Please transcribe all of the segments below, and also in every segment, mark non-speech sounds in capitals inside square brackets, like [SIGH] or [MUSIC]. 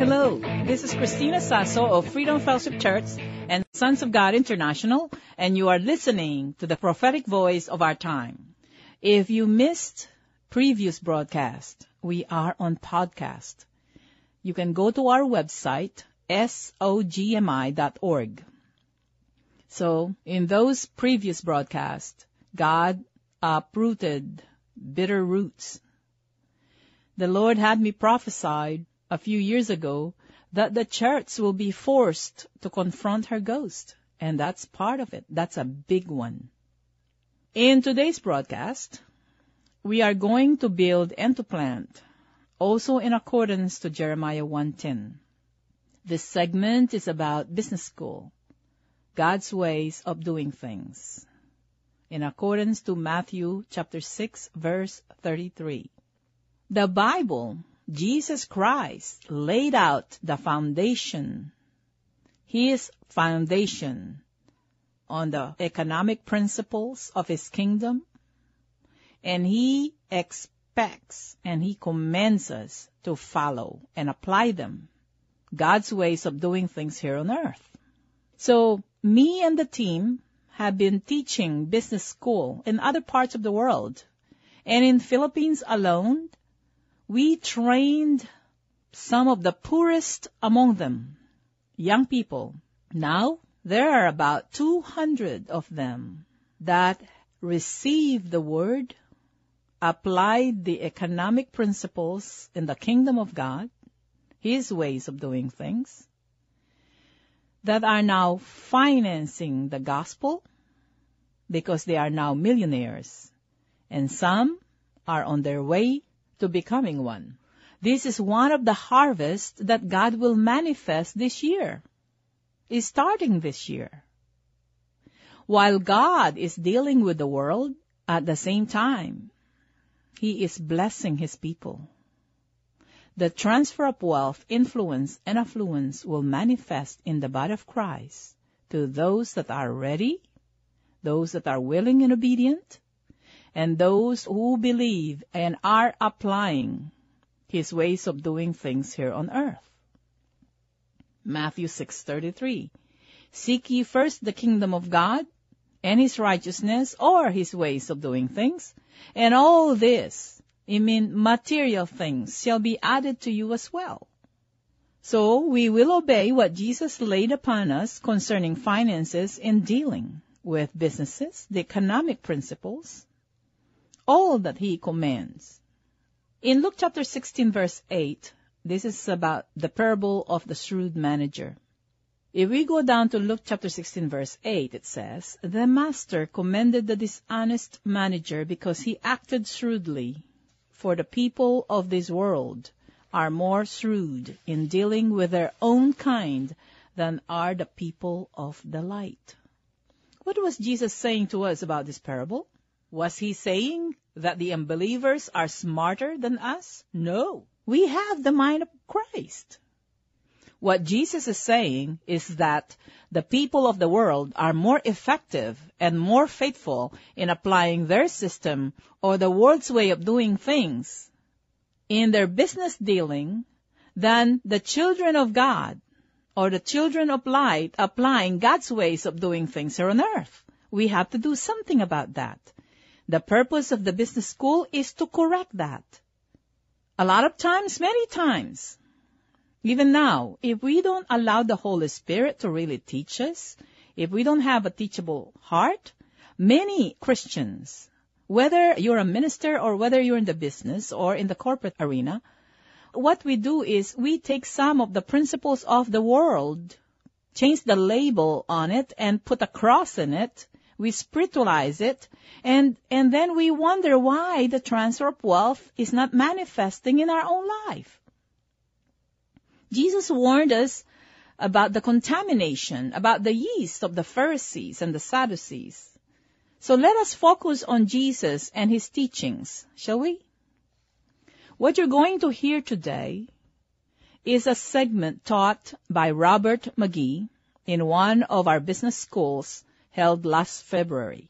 Hello, this is Christina Sasso of Freedom Fellowship Church and Sons of God International, and you are listening to the prophetic voice of our time. If you missed previous broadcast, we are on podcast. You can go to our website, sogmi.org. So, in those previous broadcasts, God uprooted bitter roots. The Lord had me prophesied a few years ago that the church will be forced to confront her ghost. And that's part of it. That's a big one. In today's broadcast, we are going to build and to plant, also in accordance to Jeremiah 1.10. This segment is about business school, God's ways of doing things, in accordance to Matthew chapter 6 verse 33. The Bible Jesus Christ laid out the foundation, His foundation on the economic principles of His kingdom, and He expects and He commands us to follow and apply them, God's ways of doing things here on earth. So, me and the team have been teaching business school in other parts of the world. And in Philippines alone, we trained some of the poorest among them, young people. Now, there are about 200 of them that received the word, applied the economic principles in the kingdom of God, His ways of doing things, that are now financing the gospel because they are now millionaires. And some are on their way to becoming one. This is one of the harvests that God will manifest this year. Is starting this year. While God is dealing with the world, at the same time, He is blessing His people. The transfer of wealth, influence, and affluence will manifest in the body of Christ to those that are ready, those that are willing and obedient, and those who believe and are applying his ways of doing things here on earth. Matthew 6:33 Seek ye first the kingdom of God and his righteousness or his ways of doing things, and all this, I mean material things, shall be added to you as well. So we will obey what Jesus laid upon us concerning finances in dealing with businesses, the economic principles, all that he commands. In Luke chapter 16 verse 8, this is about the parable of the shrewd manager. If we go down to Luke chapter 16 verse 8, it says, The master commended the dishonest manager because he acted shrewdly, for the people of this world are more shrewd in dealing with their own kind than are the people of the light. What was Jesus saying to us about this parable? Was he saying that the unbelievers are smarter than us? No. We have the mind of Christ. What Jesus is saying is that the people of the world are more effective and more faithful in applying their system or the world's way of doing things in their business dealing than the children of God or the children of light applying God's ways of doing things here on earth. We have to do something about that. The purpose of the business school is to correct that. A lot of times, many times, even now, if we don't allow the Holy Spirit to really teach us, if we don't have a teachable heart, many Christians, whether you're a minister or whether you're in the business or in the corporate arena, what we do is we take some of the principles of the world, change the label on it and put a cross in it, we spiritualize it, and, and then we wonder why the transfer of wealth is not manifesting in our own life. Jesus warned us about the contamination, about the yeast of the Pharisees and the Sadducees. So let us focus on Jesus and his teachings, shall we? What you're going to hear today is a segment taught by Robert McGee in one of our business schools held last February.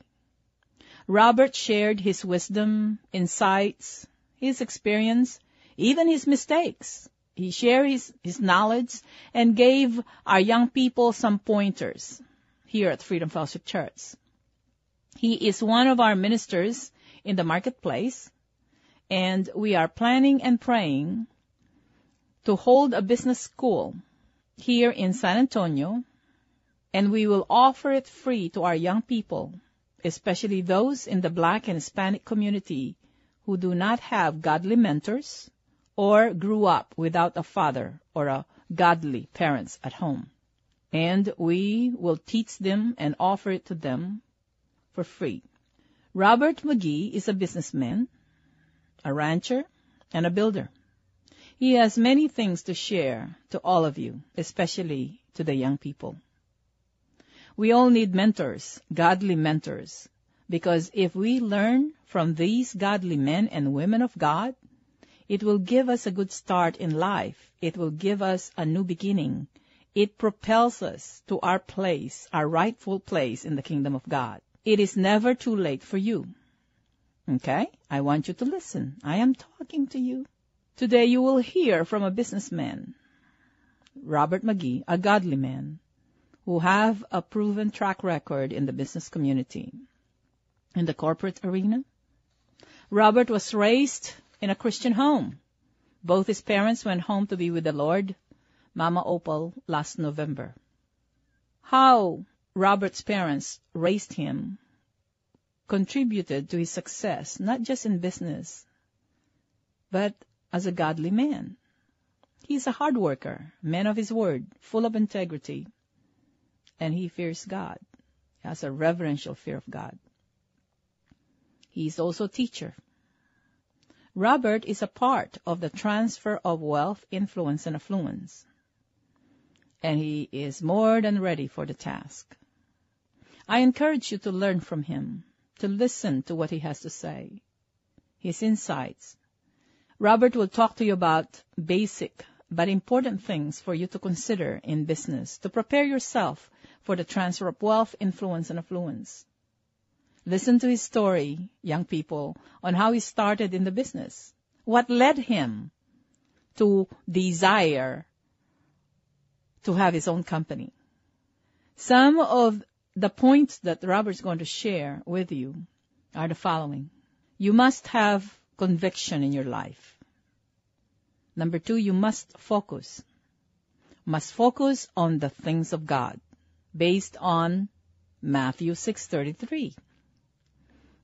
Robert shared his wisdom, insights, his experience, even his mistakes. He shared his, his knowledge and gave our young people some pointers here at Freedom Fellowship Church. He is one of our ministers in the marketplace, and we are planning and praying to hold a business school here in San Antonio, and we will offer it free to our young people, especially those in the black and Hispanic community who do not have godly mentors or grew up without a father or a godly parents at home. And we will teach them and offer it to them for free. Robert McGee is a businessman, a rancher, and a builder. He has many things to share to all of you, especially to the young people. We all need mentors, godly mentors, because if we learn from these godly men and women of God, it will give us a good start in life. It will give us a new beginning. It propels us to our place, our rightful place in the kingdom of God. It is never too late for you. Okay? I want you to listen. I am talking to you. Today you will hear from a businessman, Robert McGee, a godly man, who have a proven track record in the business community. In the corporate arena, Robert was raised in a Christian home. Both his parents went home to be with the Lord, Mama Opal, last November. How Robert's parents raised him contributed to his success, not just in business, but as a godly man. He is a hard worker, man of his word, full of integrity, and he fears God. Has a reverential fear of God. He is also a teacher. Robert is a part of the transfer of wealth, influence, and affluence. And he is more than ready for the task. I encourage you to learn from him, to listen to what he has to say, his insights, Robert will talk to you about basic but important things for you to consider in business to prepare yourself for the transfer of wealth, influence, and affluence. Listen to his story, young people, on how he started in the business. What led him to desire to have his own company. Some of the points that Robert's going to share with you are the following. You must have conviction in your life. Number two, you must focus. Must focus on the things of God based on Matthew 6:33.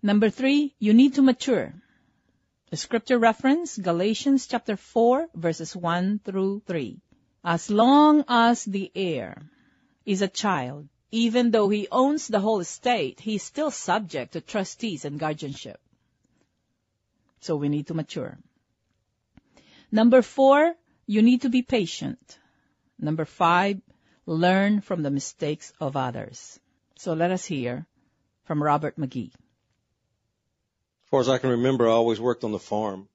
Number 3, you need to mature. The scripture reference Galatians chapter 4 verses 1 through 3. As long as the heir is a child, even though he owns the whole estate, he is still subject to trustees and guardianship. So we need to mature. Number four, you need to be patient. Number five, learn from the mistakes of others. So let us hear from Robert McGee. As far as I can remember, I always worked on the farm.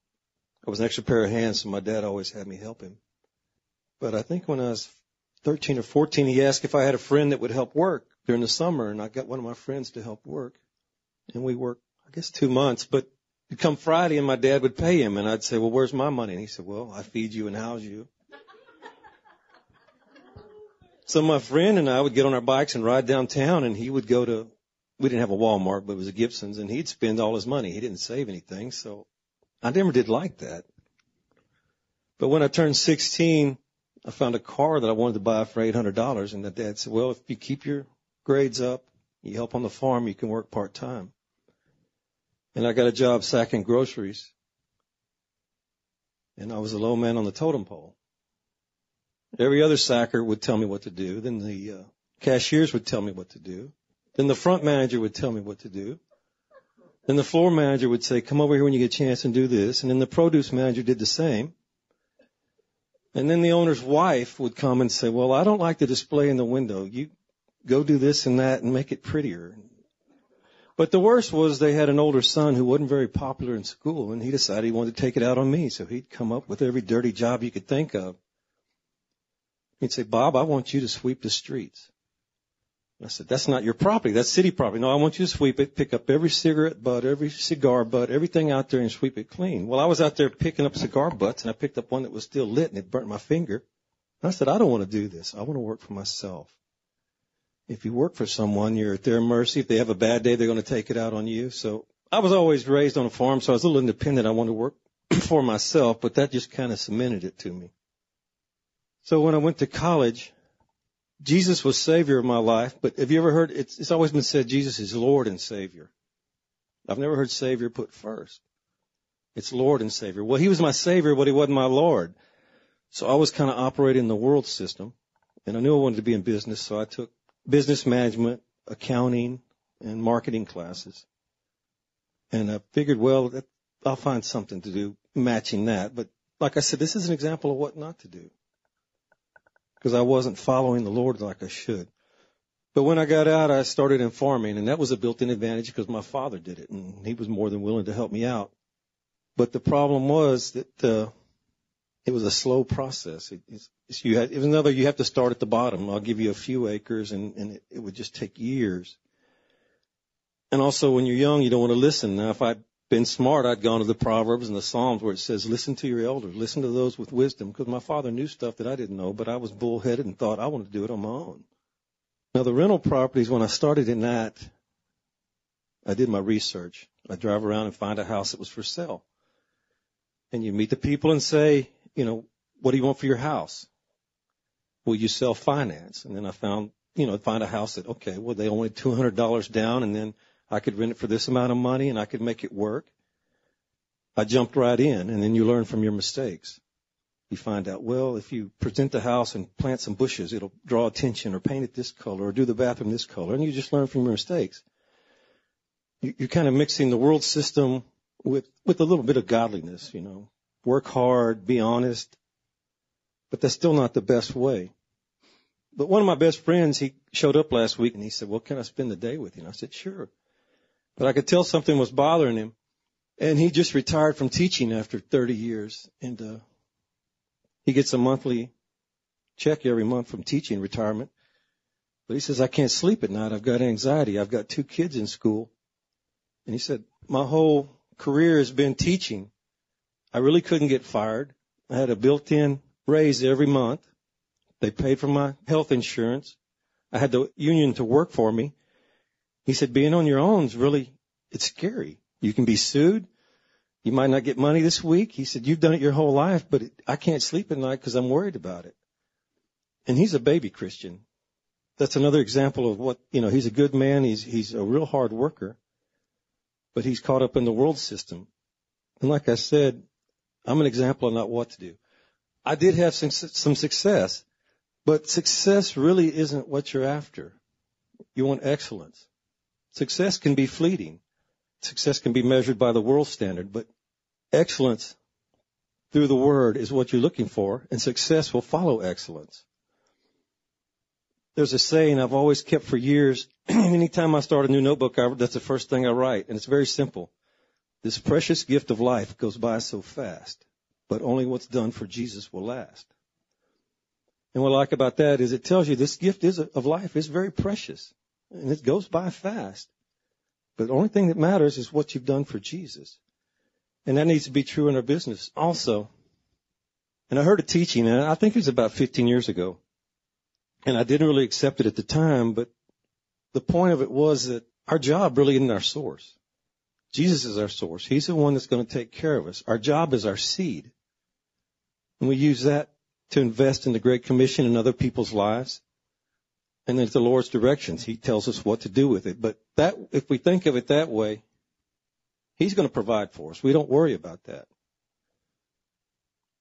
I was an extra pair of hands, so my dad always had me help him. But I think when I was 13 or 14, he asked if I had a friend that would help work during the summer, and I got one of my friends to help work. And we worked, I guess, two months, but It'd come Friday and my dad would pay him and I'd say, well, where's my money? And he said, well, I feed you and house you. So my friend and I would get on our bikes and ride downtown and he would go to, we didn't have a Walmart, but it was a Gibson's and he'd spend all his money. He didn't save anything. So I never did like that. But when I turned 16, I found a car that I wanted to buy for $800 and the dad said, well, if you keep your grades up, you help on the farm, you can work part time and I got a job sacking groceries. And I was the low man on the totem pole. Every other sacker would tell me what to do. Then the uh, cashiers would tell me what to do. Then the front manager would tell me what to do. Then the floor manager would say, come over here when you get a chance and do this. And then the produce manager did the same. And then the owner's wife would come and say, well, I don't like the display in the window. You go do this and that and make it prettier. But the worst was they had an older son who wasn't very popular in school, and he decided he wanted to take it out on me. So he'd come up with every dirty job you could think of. He'd say, Bob, I want you to sweep the streets. I said, that's not your property. That's city property. No, I want you to sweep it, pick up every cigarette butt, every cigar butt, everything out there and sweep it clean. Well, I was out there picking up cigar butts and I picked up one that was still lit and it burnt my finger. And I said, I don't want to do this. I want to work for myself. If you work for someone, you're at their mercy. If they have a bad day, they're going to take it out on you. So I was always raised on a farm, so I was a little independent. I wanted to work [CLEARS THROAT] for myself, but that just kind of cemented it to me. So when I went to college, Jesus was Savior of my life, but have you ever heard, it's, it's always been said Jesus is Lord and Savior. I've never heard Savior put first. It's Lord and Savior. Well, He was my Savior, but He wasn't my Lord. So I was kind of operating the world system, and I knew I wanted to be in business, so I took business management, accounting, and marketing classes. And I figured, well, I'll find something to do matching that. But like I said, this is an example of what not to do because I wasn't following the Lord like I should. But when I got out, I started in farming, and that was a built-in advantage because my father did it, and he was more than willing to help me out. But the problem was that uh, it was a slow process. It, it's, you had, it was another. You have to start at the bottom. I'll give you a few acres, and, and it, it would just take years. And also, when you're young, you don't want to listen. Now, if I been smart, I'd gone to the Proverbs and the Psalms where it says, listen to your elders, listen to those with wisdom, because my father knew stuff that I didn't know, but I was bullheaded and thought I wanted to do it on my own. Now the rental properties, when I started in that, I did my research. I drive around and find a house that was for sale. And you meet the people and say, you know, what do you want for your house? Will you sell finance? And then I found, you know, find a house that, okay, well, they only $200 down and then I could rent it for this amount of money and I could make it work. I jumped right in and then you learn from your mistakes. You find out, well, if you present the house and plant some bushes, it'll draw attention or paint it this color or do the bathroom this color. And you just learn from your mistakes. You're kind of mixing the world system with, with a little bit of godliness, you know. Work hard, be honest. But that's still not the best way. But one of my best friends, he showed up last week and he said, well, can I spend the day with you? And I said, sure. But I could tell something was bothering him. And he just retired from teaching after 30 years. And uh, he gets a monthly check every month from teaching retirement. But he says, I can't sleep at night. I've got anxiety. I've got two kids in school. And he said, my whole career has been teaching. I really couldn't get fired. I had a built-in raise every month. They paid for my health insurance. I had the union to work for me. He said, being on your own is really, it's scary. You can be sued. You might not get money this week. He said, you've done it your whole life, but it, I can't sleep at night because I'm worried about it. And he's a baby Christian. That's another example of what, you know, he's a good man. He's, he's a real hard worker, but he's caught up in the world system. And like I said, I'm an example of not what to do. I did have some, some success, but success really isn't what you're after. You want excellence. Success can be fleeting. Success can be measured by the world standard, but excellence through the word is what you're looking for, and success will follow excellence. There's a saying I've always kept for years. [CLEARS THROAT] Anytime I start a new notebook, I, that's the first thing I write, and it's very simple. This precious gift of life goes by so fast, but only what's done for Jesus will last. And what I like about that is it tells you this gift is of life is very precious and it goes by fast. But the only thing that matters is what you've done for Jesus. And that needs to be true in our business also. And I heard a teaching, and I think it was about 15 years ago. And I didn't really accept it at the time, but the point of it was that our job really isn't our source. Jesus is our source. He's the one that's going to take care of us. Our job is our seed. And we use that to invest in the Great Commission in other people's lives and it's the Lord's directions. He tells us what to do with it. But that, if we think of it that way, He's going to provide for us. We don't worry about that.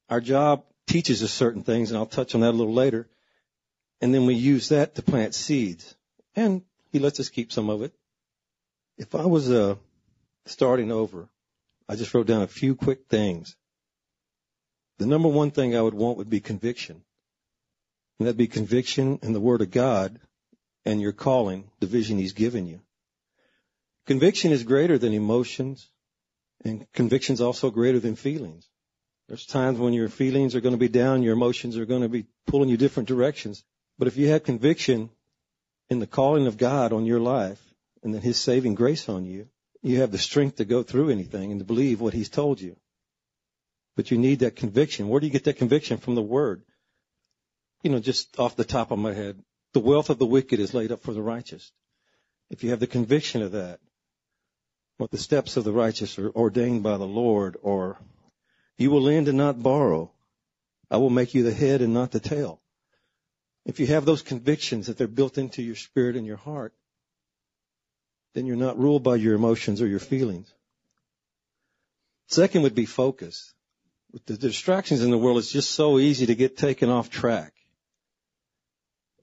Our job teaches us certain things, and I'll touch on that a little later. And then we use that to plant seeds. And He lets us keep some of it. If I was uh, starting over, I just wrote down a few quick things. The number one thing I would want would be conviction. And that'd be conviction in the Word of God and your calling, the vision He's given you. Conviction is greater than emotions, and conviction's also greater than feelings. There's times when your feelings are going to be down, your emotions are going to be pulling you different directions. But if you have conviction in the calling of God on your life and then His saving grace on you, you have the strength to go through anything and to believe what He's told you. But you need that conviction. Where do you get that conviction? From the Word. You know, just off the top of my head, the wealth of the wicked is laid up for the righteous. If you have the conviction of that, what the steps of the righteous are ordained by the Lord, or you will lend and not borrow. I will make you the head and not the tail. If you have those convictions that they're built into your spirit and your heart, then you're not ruled by your emotions or your feelings. Second would be focus. With the distractions in the world, it's just so easy to get taken off track.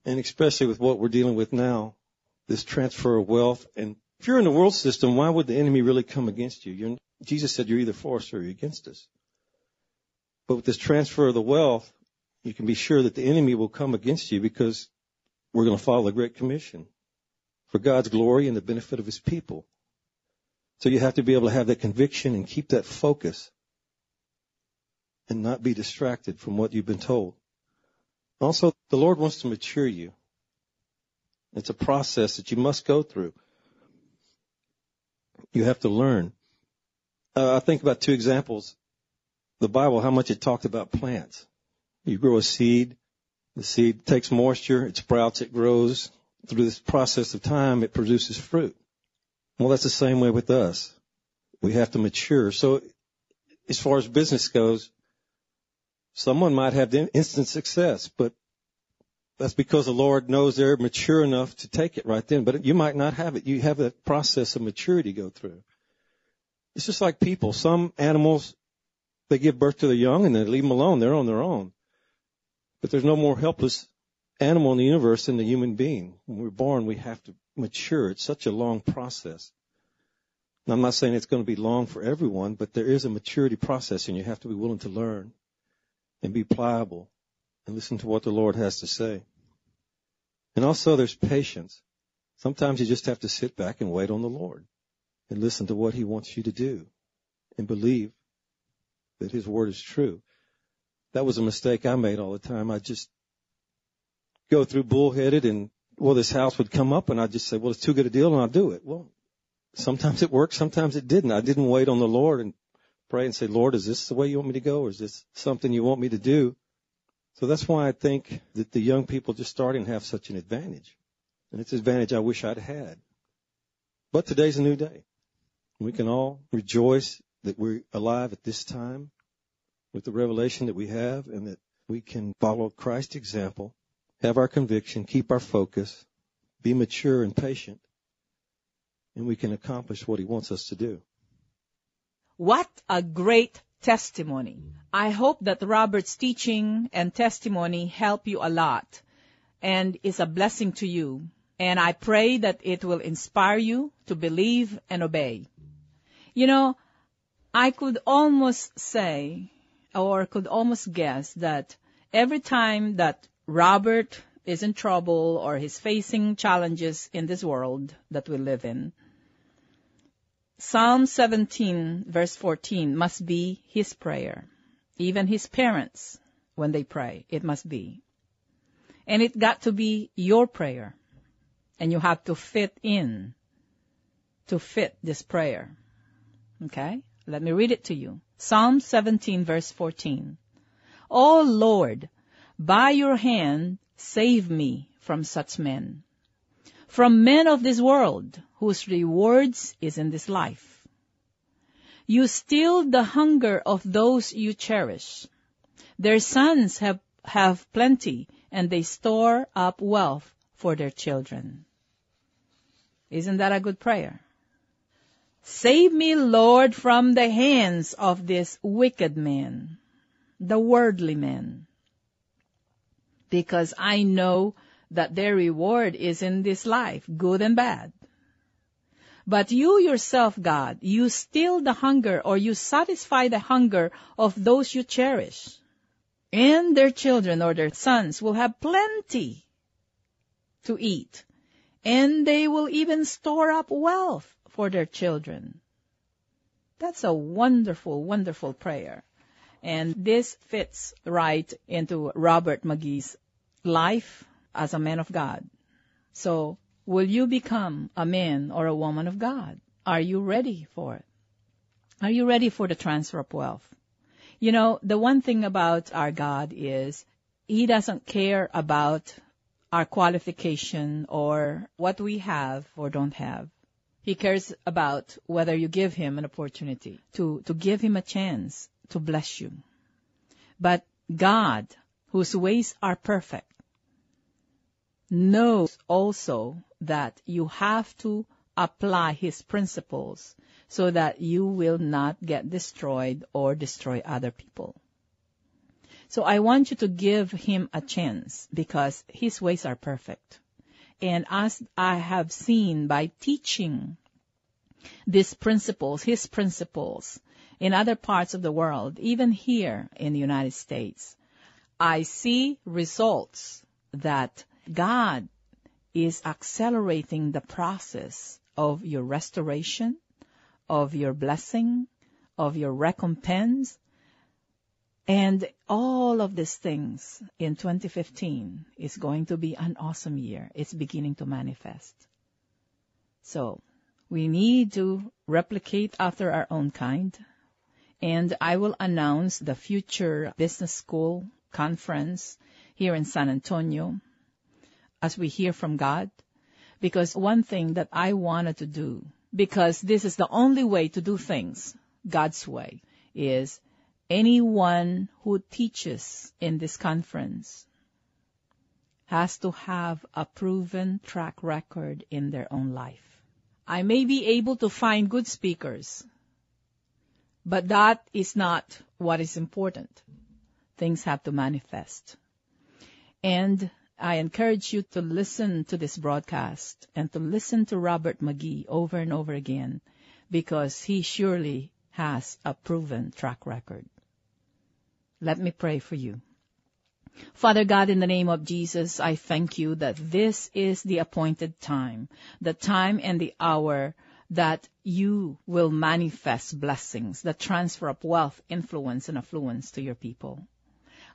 And especially with what we're dealing with now, this transfer of wealth. And if you're in the world system, why would the enemy really come against you? You're, Jesus said you're either for us or you're against us. But with this transfer of the wealth, you can be sure that the enemy will come against you because we're going to follow the Great Commission for God's glory and the benefit of His people. So you have to be able to have that conviction and keep that focus and not be distracted from what you've been told. Also, the Lord wants to mature you. It's a process that you must go through. You have to learn. Uh, I think about two examples. The Bible, how much it talked about plants. You grow a seed. The seed takes moisture. It sprouts. It grows. Through this process of time, it produces fruit. Well, that's the same way with us. We have to mature. So as far as business goes, someone might have instant success, but that's because the Lord knows they're mature enough to take it right then. But you might not have it. You have a process of maturity go through. It's just like people. Some animals, they give birth to their young and they leave them alone. They're on their own. But there's no more helpless animal in the universe than the human being. When we're born, we have to mature. It's such a long process. And I'm not saying it's going to be long for everyone, but there is a maturity process and you have to be willing to learn and be pliable and listen to what the Lord has to say. And also there's patience. Sometimes you just have to sit back and wait on the Lord and listen to what he wants you to do and believe that his word is true. That was a mistake I made all the time. I just go through bullheaded and well, this house would come up and I'd just say, well, it's too good a deal and I'll do it. Well, sometimes it worked, sometimes it didn't. I didn't wait on the Lord and pray and say, Lord, is this the way you want me to go or is this something you want me to do? So that's why I think that the young people just starting have such an advantage. And it's an advantage I wish I'd had. But today's a new day. We can all rejoice that we're alive at this time with the revelation that we have and that we can follow Christ's example, have our conviction, keep our focus, be mature and patient, and we can accomplish what he wants us to do. What a great testimony. I hope that Robert's teaching and testimony help you a lot and is a blessing to you. And I pray that it will inspire you to believe and obey. You know, I could almost say or could almost guess that every time that Robert is in trouble or he's facing challenges in this world that we live in, Psalm 17 verse 14 must be his prayer. Even his parents, when they pray, it must be. And it got to be your prayer. And you have to fit in to fit this prayer. Okay? Let me read it to you. Psalm 17 verse 14. O Lord, by your hand save me from such men from men of this world, whose rewards is in this life. You still the hunger of those you cherish. Their sons have, have plenty, and they store up wealth for their children. Isn't that a good prayer? Save me, Lord, from the hands of this wicked man, the worldly man, because I know that their reward is in this life, good and bad. But you yourself, God, you still the hunger or you satisfy the hunger of those you cherish. And their children or their sons will have plenty to eat. And they will even store up wealth for their children. That's a wonderful, wonderful prayer. And this fits right into Robert McGee's life as a man of God. So, will you become a man or a woman of God? Are you ready for it? Are you ready for the transfer of wealth? You know, the one thing about our God is He doesn't care about our qualification or what we have or don't have. He cares about whether you give Him an opportunity to, to give Him a chance to bless you. But God, whose ways are perfect, knows also that you have to apply His principles so that you will not get destroyed or destroy other people. So I want you to give him a chance because his ways are perfect. And as I have seen by teaching these principles, his principles, in other parts of the world, even here in the United States, I see results that God is accelerating the process of your restoration, of your blessing, of your recompense. And all of these things in 2015 is going to be an awesome year. It's beginning to manifest. So we need to replicate after our own kind. And I will announce the future business school conference here in San Antonio as we hear from God. Because one thing that I wanted to do because this is the only way to do things God's way is anyone who teaches in this conference has to have a proven track record in their own life. I may be able to find good speakers, but that is not what is important. Things have to manifest. And I encourage you to listen to this broadcast and to listen to Robert McGee over and over again because he surely has a proven track record. Let me pray for you. Father God, in the name of Jesus, I thank you that this is the appointed time, the time and the hour that you will manifest blessings, the transfer of wealth, influence, and affluence to your people.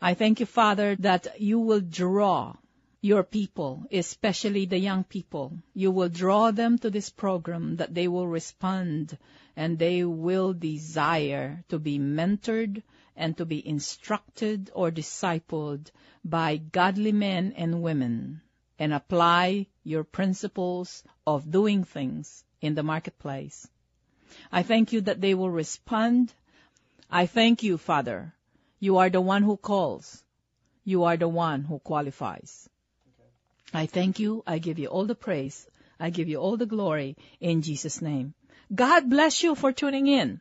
I thank you, Father, that you will draw your people, especially the young people. You will draw them to this program that they will respond and they will desire to be mentored and to be instructed or discipled by godly men and women and apply your principles of doing things in the marketplace. I thank you that they will respond. I thank you, Father. You are the one who calls. You are the one who qualifies. I thank you. I give you all the praise. I give you all the glory in Jesus' name. God bless you for tuning in.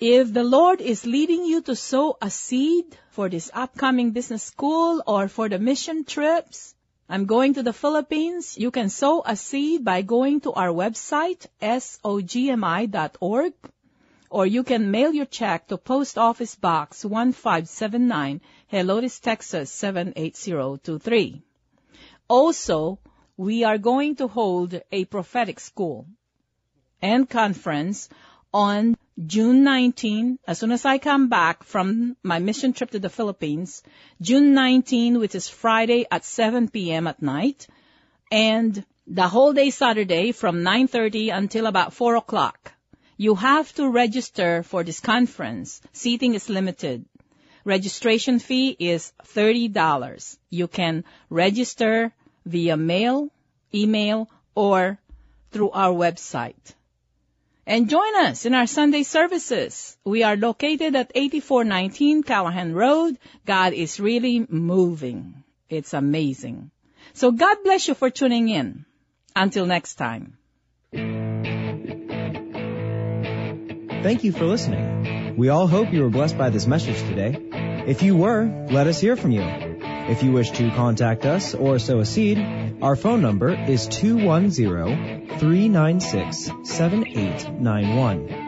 If the Lord is leading you to sow a seed for this upcoming business school or for the mission trips, I'm going to the Philippines. You can sow a seed by going to our website, sogmi.org, or you can mail your check to Post Office Box 1579, Helotes, Texas 78023. Also, we are going to hold a prophetic school and conference on June 19, as soon as I come back from my mission trip to the Philippines, June 19, which is Friday at 7 p.m. at night, and the whole day Saturday from 9.30 until about 4 o'clock. You have to register for this conference. Seating is limited. Registration fee is $30. You can register via mail, email, or through our website. And join us in our Sunday services. We are located at 8419 Callaghan Road. God is really moving. It's amazing. So God bless you for tuning in. Until next time. Thank you for listening. We all hope you were blessed by this message today. If you were, let us hear from you. If you wish to contact us or sow a seed, our phone number is 210-396-7891.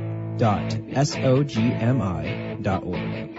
www.sogmi.org.